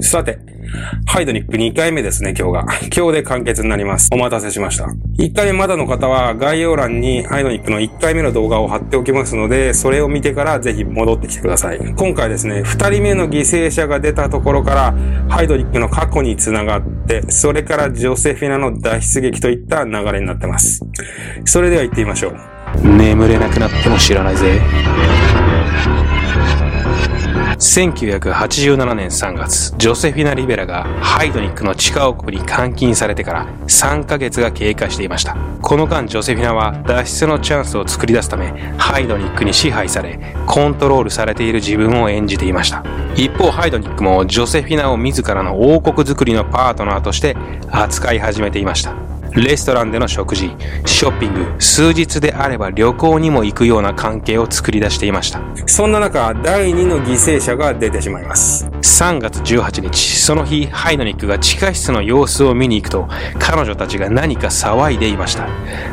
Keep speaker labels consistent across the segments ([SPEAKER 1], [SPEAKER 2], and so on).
[SPEAKER 1] さて、ハイドニック2回目ですね、今日が。今日で完結になります。お待たせしました。1回目まだの方は概要欄にハイドニックの1回目の動画を貼っておきますので、それを見てからぜひ戻ってきてください。今回ですね、2人目の犠牲者が出たところから、ハイドニックの過去につながって、それからジョセフィナの脱出劇といった流れになってます。それでは行ってみましょう。
[SPEAKER 2] 眠れなくなっても知らないぜ。1987年3月、ジョセフィナ・リベラがハイドニックの地下奥に監禁されてから3ヶ月が経過していました。この間、ジョセフィナは脱出のチャンスを作り出すため、ハイドニックに支配され、コントロールされている自分を演じていました。一方、ハイドニックもジョセフィナを自らの王国づくりのパートナーとして扱い始めていました。レストランでの食事、ショッピング、数日であれば旅行にも行くような関係を作り出していました。
[SPEAKER 1] そんな中、第2の犠牲者が出てしまいます。
[SPEAKER 2] 3月18日、その日、ハイドニックが地下室の様子を見に行くと、彼女たちが何か騒いでいました。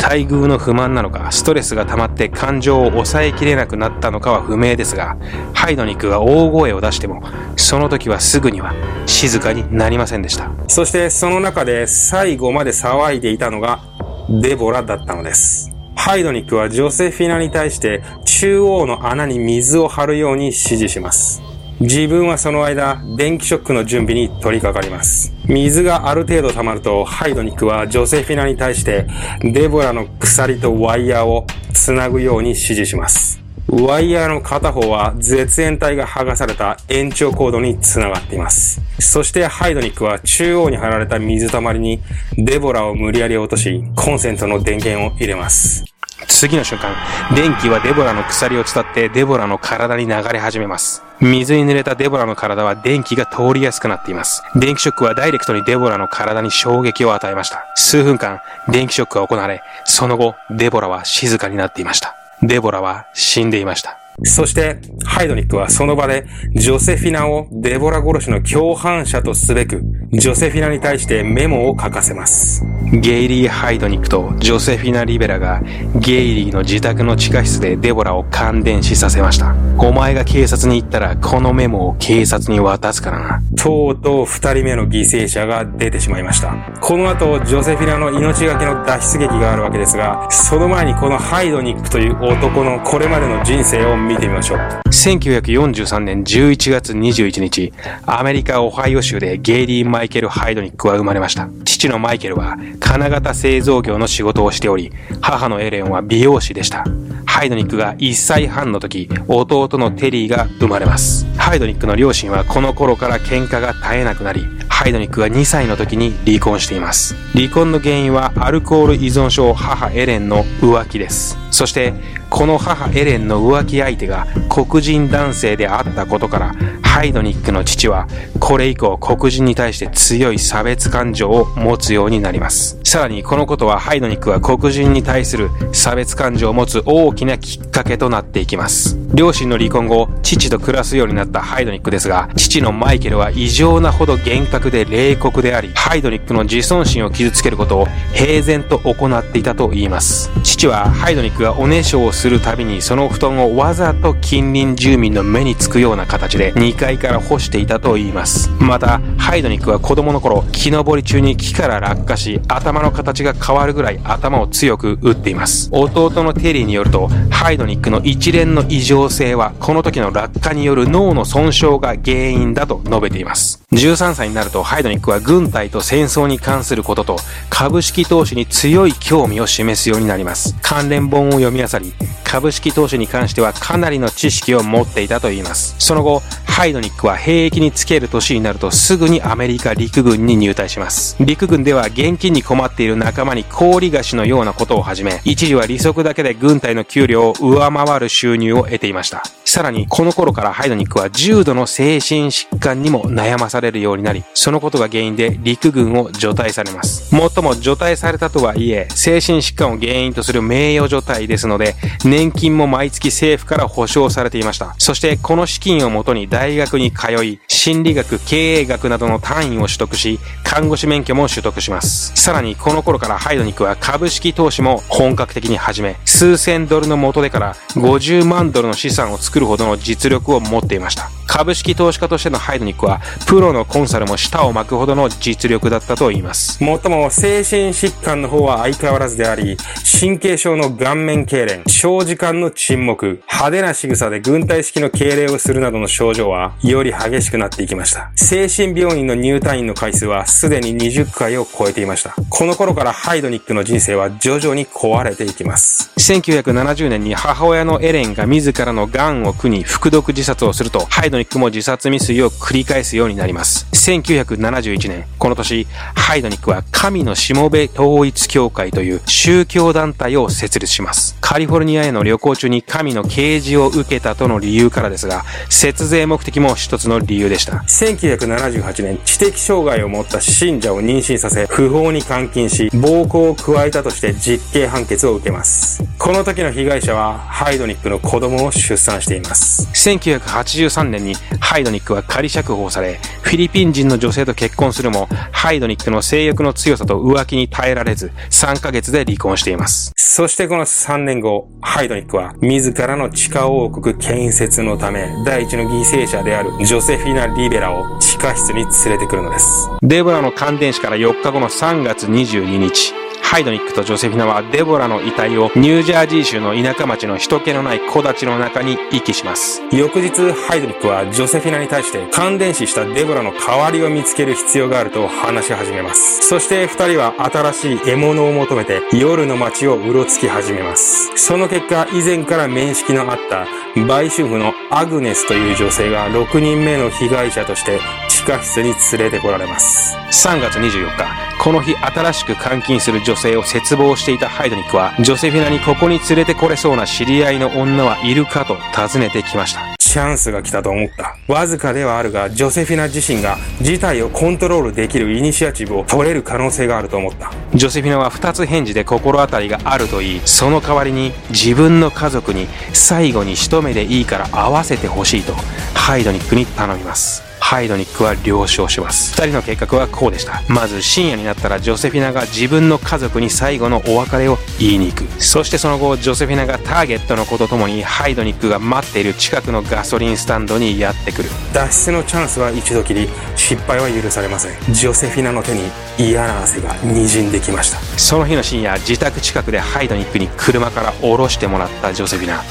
[SPEAKER 2] 待遇の不満なのか、ストレスが溜まって感情を抑えきれなくなったのかは不明ですが、ハイドニックが大声を出しても、その時はすぐには静かになりませんでした。
[SPEAKER 1] そしてその中で最後まで騒いでいたのがデボラだったのです。ハイドニックはジョセフィナに対して中央の穴に水を張るように指示します。自分はその間、電気ショックの準備に取り掛かります。水がある程度溜まると、ハイドニックはジョセフィナに対して、デボラの鎖とワイヤーを繋ぐように指示します。ワイヤーの片方は絶縁体が剥がされた延長コードに繋がっています。そしてハイドニックは中央に貼られた水たまりにデボラを無理やり落とし、コンセントの電源を入れます。
[SPEAKER 2] 次の瞬間、電気はデボラの鎖を伝ってデボラの体に流れ始めます。水に濡れたデボラの体は電気が通りやすくなっています。電気ショックはダイレクトにデボラの体に衝撃を与えました。数分間、電気ショックが行われ、その後、デボラは静かになっていました。デボラは死んでいました。
[SPEAKER 1] そして、ハイドニックはその場で、ジョセフィナをデボラ殺しの共犯者とすべく、ジョセフィナに対してメモを書かせます。
[SPEAKER 2] ゲイリー・ハイドニックとジョセフィナ・リベラが、ゲイリーの自宅の地下室でデボラを感電死させました。お前が警察に行ったら、このメモを警察に渡すからな。
[SPEAKER 1] とうとう二人目の犠牲者が出てしまいました。この後、ジョセフィナの命がけの脱出劇があるわけですが、その前にこのハイドニックという男のこれまでの人生を見てみましょう。
[SPEAKER 2] 1943年11月21日、アメリカ・オハイオ州でゲイリー・マイケル・ハイドニックは生まれました。父のマイケルは金型製造業の仕事をしており、母のエレンは美容師でした。ハイドニックが1歳半の時、弟のテリーが生まれます。ハイドニックの両親はこの頃から喧嘩が絶えなくなり、ハイドニックが2歳の時に離婚しています。離婚の原因はアルコール依存症母エレンの浮気です。そして、この母エレンの浮気相手が黒人男性であったことから、ハイドニックの父は、これ以降黒人に対して強い差別感情を持つようになります。さらにこのことはハイドニックは黒人に対する差別感情を持つ大きなきっかけとなっていきます。両親の離婚後、父と暮らすようになったハイドニックですが、父のマイケルは異常なほど厳格で冷酷であり、ハイドニックの自尊心を傷つけることを平然と行っていたと言います。父はハイドニックがおねしょをすするたびにその布団をわざと近隣住民の目につくような形で2階から干していたと言います。また、ハイドニックは子供の頃、木登り中に木から落下し、頭の形が変わるぐらい頭を強く打っています。弟のテリーによると、ハイドニックの一連の異常性はこの時の落下による脳の損傷が原因だと述べています。13歳になるとハイドニックは軍隊と戦争に関することと株式投資に強い興味を示すようになります。関連本を読み漁り、株式投資に関してはかなりの知識を持っていたと言います。その後、ハイドニックは兵役につける年になるとすぐにアメリカ陸軍に入隊します。陸軍では現金に困っている仲間に氷菓子のようなことを始め、一時は利息だけで軍隊の給料を上回る収入を得ていました。さらに、この頃からハイドニックは重度の精神疾患にも悩まされれるようになり、そのことが原因で陸軍を除隊されます。もっとも除隊されたとはいえ、精神疾患を原因とする名誉除隊ですので、年金も毎月政府から保証されていました。そして、この資金をもとに大学に通い、心理学、経営学などの単位を取得し、看護師免許も取得します。さらにこの頃からハイドニックは株式投資も本格的に始め、数千ドルの元手から50万ドルの資産を作るほどの実力を持っていました。株式投資家としてのハイドニックは、プロのコンサルも舌を巻くほどの実力だったと言います。
[SPEAKER 1] もっとも精神疾患の方は相変わらずであり、神経症の顔面痙攣、長時間の沈黙、派手な仕草で軍隊式の敬礼をするなどの症状は、より激しくなっていきました。精神病院の入退院の回数はすでに20回を超えていました。この頃からハイドニックの人生は徐々に壊れていきます。
[SPEAKER 2] 1970年に母親のエレンが自らの癌を苦に服毒自殺をすると、ハイドニックも自殺未遂を繰り返すようになります。1971年、この年、ハイドニックは神のしもべ統一協会という宗教団体を設立します。カリフォルニアへの旅行中に神の啓示を受けたとの理由からですが、節税目的も一つの理由でした。
[SPEAKER 1] 1978年、知的障害を持った信者を妊娠させ、不法に監禁し、暴行を加えたとして実刑判決を受けます。この時の被害者は、ハイドニックの子供を出産しています。
[SPEAKER 2] 1983年に、ハイドニックは仮釈放され、フィリピン人の女性と結婚するも、ハイドニックの性欲の強さと浮気に耐えられず、3ヶ月で離婚しています。
[SPEAKER 1] そしてこの3年後、ハイドニックは、自らの地下王国建設のため、第一の犠牲者であるジョセフィナ・リベラを地下室に連れてくるのです。
[SPEAKER 2] デボラの感電死から4日後の3月22日、ハイドニックとジョセフィナはデボラの遺体をニュージャージー州の田舎町の人気のない木立の中に遺棄します。
[SPEAKER 1] 翌日、ハイドニックはジョセフィナに対して感電死したデボラの代わりを見つける必要があると話し始めます。そして二人は新しい獲物を求めて夜の街をうろつき始めます。その結果、以前から面識のあった売春婦のアグネスという女性が6人目の被害者として地下室に連れてこられます。
[SPEAKER 2] 3月24日、この日新しく監禁する女性を絶望していたハイドニックは、ジョセフィナにここに連れてこれそうな知り合いの女はいるかと尋ねてきました。
[SPEAKER 1] チャンスが来たと思った。わずかではあるが、ジョセフィナ自身が事態をコントロールできるイニシアチブを取れる可能性があると思った。
[SPEAKER 2] ジョセフィナは2つ返事で心当たりがあると言い、その代わりに自分の家族に最後に一目でいいから会わせてほしいと、ハイドニックに頼みます。ハイドニックは了承します。二人の計画はこうでした。まず深夜になったらジョセフィナが自分の家族に最後のお別れを言いに行く。そしてその後、ジョセフィナがターゲットの子と共にハイドニックが待っている近くのガソリンスタンドにやってくる。
[SPEAKER 1] 脱出のチャンスは一度きり、失敗は許されません。ジョセフィナの手に嫌な汗が滲んできました。
[SPEAKER 2] その日の深夜、自宅近くでハイドニックに車から降ろしてもらったジョセフィナ。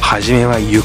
[SPEAKER 2] 初めはゆっ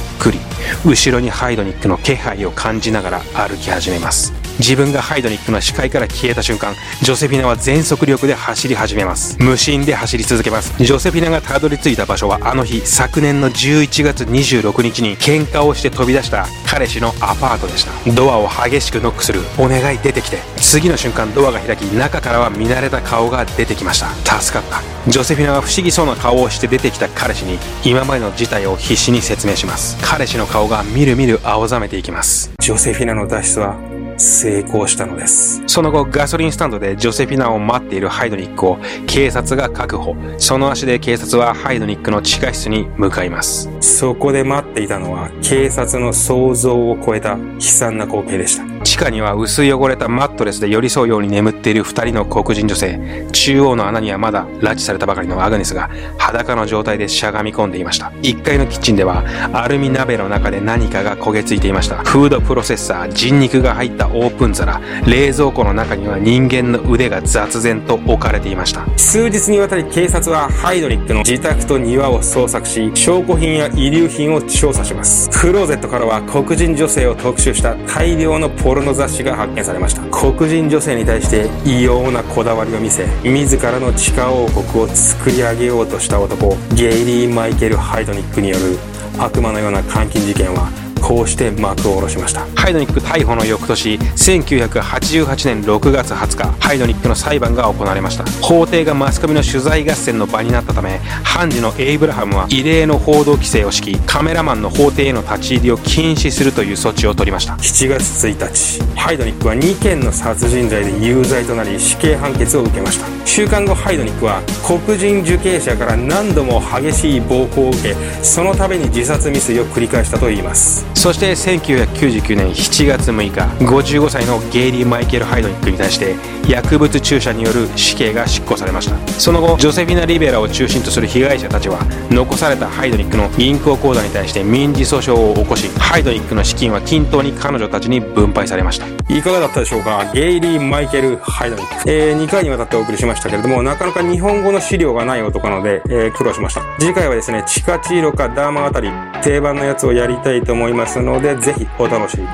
[SPEAKER 2] 後ろにハイドニックの気配を感じながら歩き始めます。自分がハイドニックの視界から消えた瞬間ジョセフィナは全速力で走り始めます。無心で走り続けます。ジョセフィナがたどり着いた場所はあの日昨年の11月26日に喧嘩をして飛び出した彼氏のアパートでした。ドアを激しくノックする。お願い出てきて。次の瞬間ドアが開き中からは見慣れた顔が出てきました。助かった。ジョセフィナは不思議そうな顔をして出てきた彼氏に今までの事態を必死に説明します。彼氏の顔がみるみる青ざめていきます。
[SPEAKER 1] ジョセフィナの脱出は成功したのです。
[SPEAKER 2] その後、ガソリンスタンドでジョセフィナを待っているハイドニックを警察が確保。その足で警察はハイドニックの地下室に向かいます。
[SPEAKER 1] そこで待っていたのは警察の想像を超えた悲惨な光景でした。
[SPEAKER 2] 地下には薄汚れたマットレスで寄り添うように眠っている二人の黒人女性。中央の穴にはまだ拉致されたばかりのアグネスが裸の状態でしゃがみ込んでいました。1階のキッチンではアルミ鍋の中で何かが焦げついていました。フードプロセッサー、人肉が入ったオープン皿、冷蔵庫の中には人間の腕が雑然と置かれていました。
[SPEAKER 1] 数日にわたり警察はハイドリックの自宅と庭を捜索し、証拠品や遺留品を調査します。クローゼットからは黒人女性を特集した大量のポルノ雑誌が発見されました。黒人女性に対して異様なこだわりを見せ、自らの地下王国を作り上げようとした男、ゲイリー・マイケル・ハイドニックによる悪魔のような監禁事件はこうして幕を下ろしました。
[SPEAKER 2] ハイドニック逮捕の翌年1988年6月20日ハイドニックの裁判が行われました。法廷がマスコミの取材合戦の場になったため判事のエイブラハムは異例の報道規制を敷きカメラマンの法廷への立ち入りを禁止するという措置を取りました。
[SPEAKER 1] 7月1日ハイドニックは2件の殺人罪で有罪となり死刑判決を受けました。週間後ハイドニックは黒人受刑者から何度も激しい暴行を受けその度に自殺未遂を繰り返したといいます。
[SPEAKER 2] そして1999年7月6日55歳のゲイリー・マイケル・ハイドニックに対して薬物注射による死刑が執行されましたその後ジョセフィナ・リベラを中心とする被害者たちは残されたハイドニックの銀行口座に対して民事訴訟を起こしハイドニックの資金は均等に彼女たちに分配されました
[SPEAKER 1] いかがだったでしょうか？ゲイリー・マイケル・ハイドニック。えー、2回にわたってお送りしましたけれども、なかなか日本語の資料がない男なので、えー、苦労しました。次回はですね、チカチーロかダーマあたり、定番のやつをやりたいと思いますますので、ぜひお楽しみに。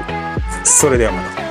[SPEAKER 1] それではまた。